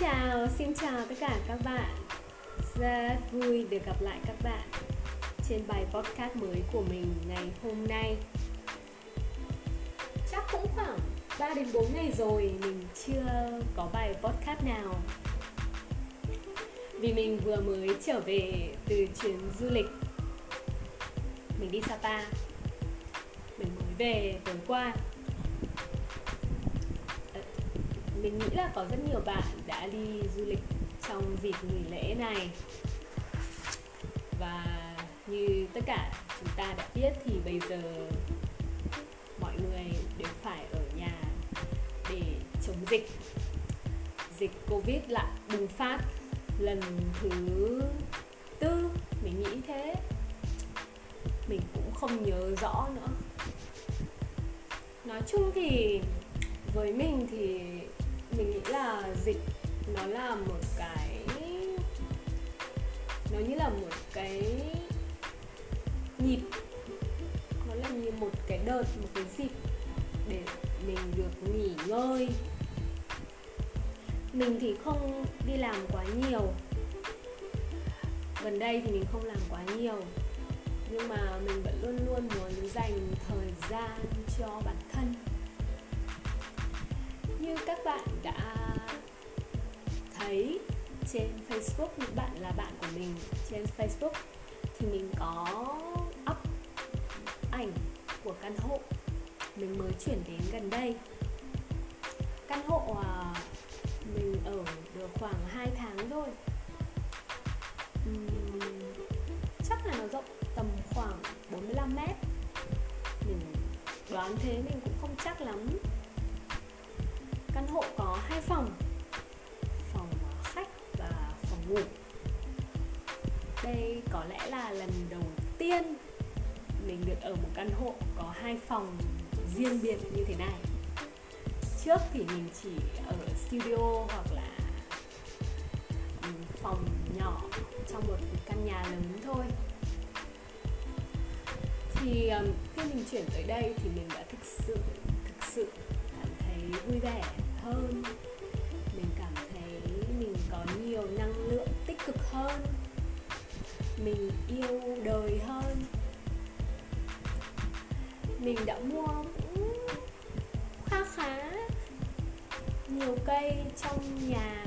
chào, xin chào tất cả các bạn. Rất vui được gặp lại các bạn Trên bài podcast mới của mình ngày hôm nay. Chắc cũng khoảng 3 đến 4 ngày rồi mình chưa có bài podcast nào. Vì mình vừa mới trở về từ chuyến du lịch. Mình đi Sapa. Mình mới về tối qua. Ờ, mình nghĩ là có rất nhiều bạn đã đi du lịch trong dịp nghỉ lễ này. Và như tất cả chúng ta đã biết thì bây giờ mọi người đều phải ở nhà để chống dịch. Dịch covid lại bùng phát lần thứ tư, mình nghĩ thế. Mình cũng không nhớ rõ nữa. Nói chung thì với mình thì mình nghĩ là dịch nó là một cái, nó như là một cái nhịp, nó là như một cái đợt, một cái dịp để mình được nghỉ ngơi. Mình thì không đi làm quá nhiều. Gần đây thì mình không làm quá nhiều. Nhưng mà mình vẫn luôn luôn muốn dành thời gian cho bản thân. Như các bạn đã thấy trên Facebook những bạn là bạn của mình trên Facebook thì mình có up ảnh của căn hộ mình mới chuyển đến gần đây. Căn hộ à, mình ở được khoảng 2 tháng thôi. Uhm, chắc là nó rộng tầm khoảng 45 mét. Mình đoán thế mình cũng không chắc lắm. Căn hộ có hai phòng ngủ. Đây có lẽ là lần đầu tiên mình được ở một căn hộ có hai phòng riêng biệt như thế này. Trước thì mình chỉ ở studio hoặc là phòng nhỏ trong một căn nhà lớn thôi. Thì khi mình chuyển tới đây thì mình đã thực sự thực sự cảm thấy vui vẻ hơn. Tích cực hơn. Mình yêu đời hơn. Mình đã mua cũng khá khá nhiều cây trong nhà.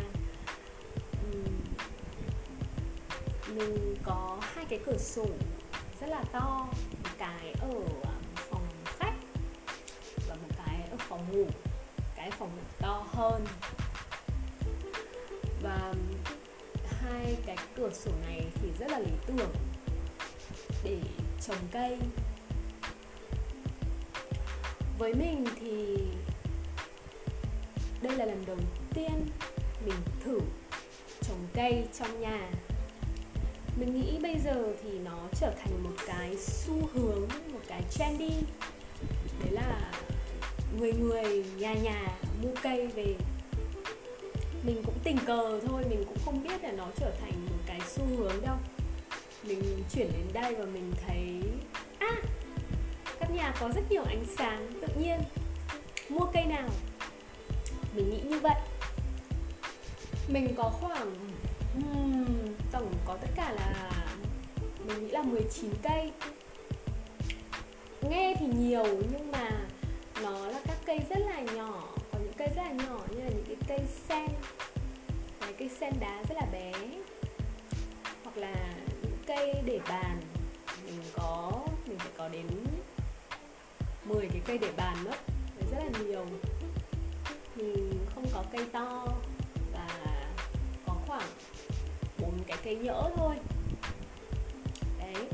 Mình có hai cái cửa sổ rất là to, một cái ở phòng khách và một cái ở phòng ngủ. Cái phòng ngủ to hơn. Và hai cái cửa sổ này thì rất là lý tưởng để trồng cây. Với mình thì đây là lần đầu tiên mình thử trồng cây trong nhà. Mình nghĩ bây giờ thì nó trở thành một cái xu hướng, một cái trendy. Đấy là người người nhà nhà mua cây về mình cũng tình cờ thôi mình cũng không biết là nó trở thành một cái xu hướng đâu. Mình chuyển đến đây và mình thấy à các nhà có rất nhiều ánh sáng tự nhiên mua cây nào? Mình nghĩ như vậy. Mình có khoảng um, tổng có tất cả là mình nghĩ là 19 cây. Nghe thì nhiều nhưng mà nó là các cây rất là nhỏ có những cây rất là nhỏ cái cây sen đá rất là bé. Hoặc là những cây để bàn. Mình có, mình phải có đến 10 cái cây để bàn nữa rất là nhiều. Mình không có cây to và có khoảng bốn cái cây nhỡ thôi. Đấy.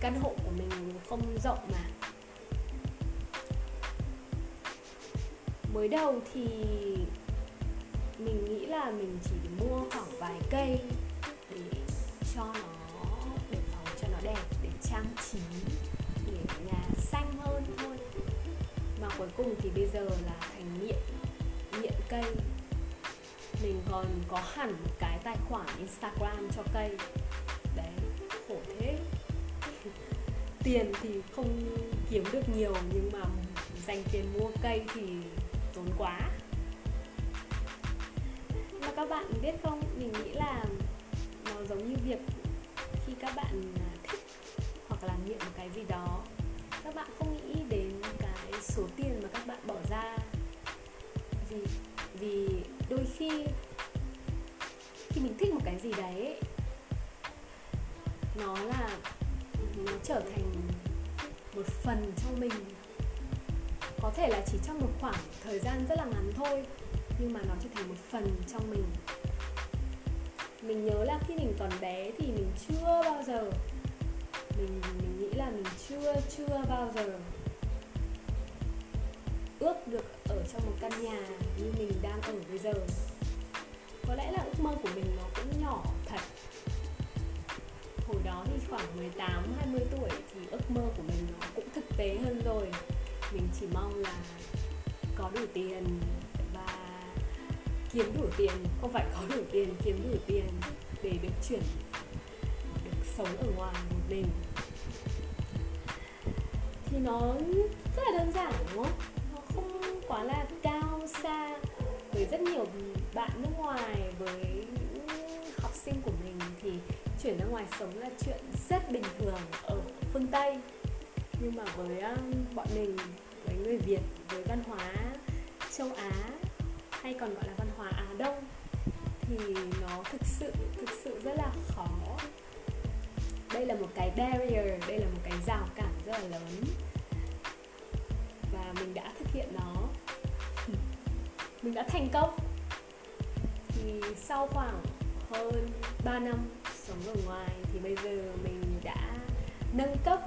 Căn hộ của mình không rộng mà. Mới đầu thì mình nghĩ là mình chỉ mua khoảng vài cây để cho nó, để phòng cho nó đẹp, để trang trí, để nhà xanh hơn thôi. Mà cuối cùng thì bây giờ là thành nghiện nghiện cây. Mình còn có hẳn một cái tài khoản instagram cho cây. Đấy, khổ thế. Tiền thì không kiếm được nhiều, nhưng mà dành tiền mua cây thì tốn quá bạn biết không? Mình nghĩ là nó giống như việc khi các bạn à, thích hoặc là nghiện một cái gì đó, các bạn không nghĩ đến cái số tiền mà các bạn bỏ ra. Vì vì đôi khi khi mình thích một cái gì đấy, nó là, nó trở thành một phần trong mình. Có thể là chỉ trong một khoảng thời gian rất là ngắn thôi nhưng mà nó trở thành một phần trong mình. Mình nhớ là khi mình còn bé thì mình chưa bao giờ, mình mình nghĩ là mình chưa chưa bao giờ ước được ở trong một căn nhà như mình đang ở bây giờ. Có lẽ là ước mơ của mình nó cũng nhỏ thật. Hồi đó thì khoảng 18 20 tuổi thì ước mơ của mình nó cũng thực tế hơn rồi. Mình chỉ mong là có đủ tiền kiếm đủ tiền, không phải có đủ tiền, kiếm đủ tiền để được chuyển, được sống ở ngoài một mình. Thì nó rất là đơn giản, đúng không? Nó không quá là cao xa với rất nhiều bạn nước ngoài, với học sinh của mình thì chuyển ra ngoài sống là chuyện rất bình thường ở phương tây. Nhưng mà với um, bọn mình, với người việt, với văn hóa châu á, hay còn gọi là văn hóa á đông thì nó thực sự thực sự rất là khó. Đây là một cái barrier, đây là một cái rào cản rất là lớn. Và mình đã thực hiện nó. Mình đã thành công. Thì sau khoảng hơn 3 năm sống ở ngoài thì bây giờ mình đã nâng cấp,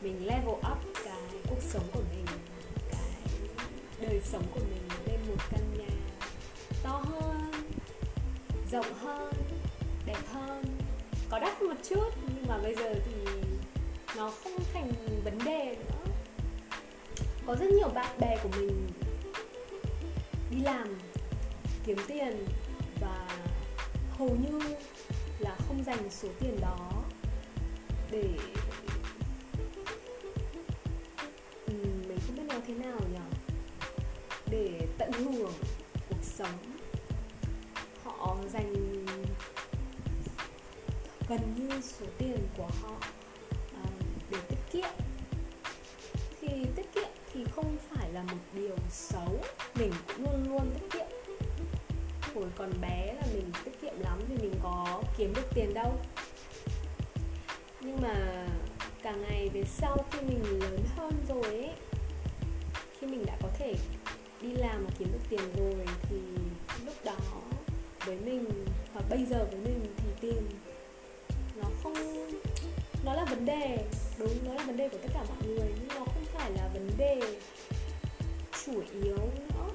mình level up cái cuộc sống của mình, cái đời sống của mình lên một căn nhà to hơn, rộng hơn, đẹp hơn. Có đắt một chút, nhưng mà bây giờ thì nó không thành vấn đề nữa. Có rất nhiều bạn bè của mình đi làm, kiếm tiền và hầu như là không dành số tiền đó để mình không biết nói thế nào nhỉ? Để tận hưởng cuộc sống. Gần như số tiền của họ à, để tiết kiệm. Thì tiết kiệm thì không phải là một điều xấu, mình cũng luôn luôn tiết kiệm. Hồi còn bé là mình tiết kiệm lắm thì mình có kiếm được tiền đâu. Nhưng mà càng ngày về sau khi mình lớn hơn rồi ấy, khi mình đã có thể đi làm và kiếm được tiền rồi thì lúc đó với mình hoặc bây giờ với mình thì tiền không nó là vấn đề, đúng, nó là vấn đề của tất cả mọi người, nhưng nó không phải là vấn đề chủ yếu nữa.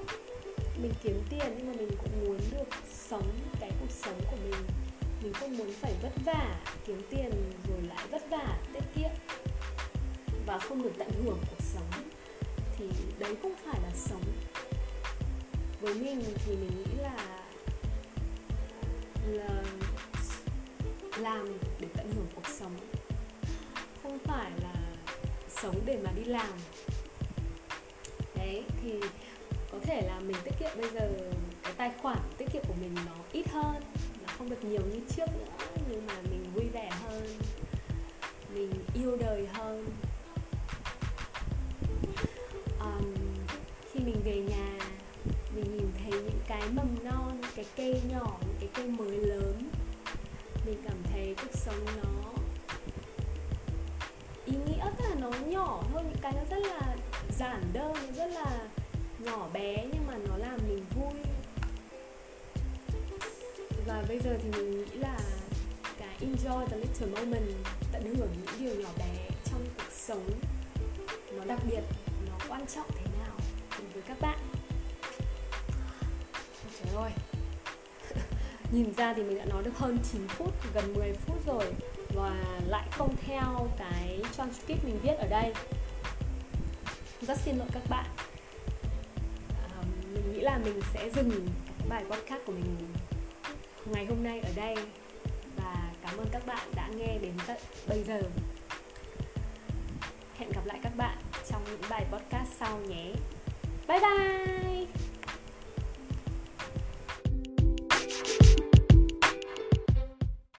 Mình kiếm tiền nhưng mà mình cũng muốn được sống cái cuộc sống của mình. Mình không muốn phải vất vả, kiếm tiền rồi lại vất vả, tiết kiệm, và không được tận hưởng cuộc sống. Thì đấy không phải là sống. Với mình thì mình nghĩ là là làm để tận hưởng cuộc sống. Không phải là sống để mà đi làm. Đấy, thì có thể là mình tiết kiệm bây giờ, cái tài khoản tiết kiệm của mình nó ít hơn, nó không được nhiều nó nhỏ thôi, những cái nó rất là giản đơn nó rất là nhỏ bé nhưng mà nó làm mình vui. Và bây giờ thì mình nghĩ là cái enjoy the little moment, tận hưởng những điều nhỏ bé trong cuộc sống, nó đặc biệt, nó quan trọng thế nào cùng với các bạn? Trời ơi. Nhìn ra thì mình đã nói được hơn 9 phút, gần 10 phút rồi và lại không theo cái transcript mình viết ở đây. Rất xin lỗi các bạn. À, mình nghĩ là mình sẽ dừng cái bài podcast của mình ngày hôm nay ở đây. Và cảm ơn các bạn đã nghe đến tận bây giờ. Hẹn gặp lại các bạn trong những bài podcast sau nhé. Bye bye!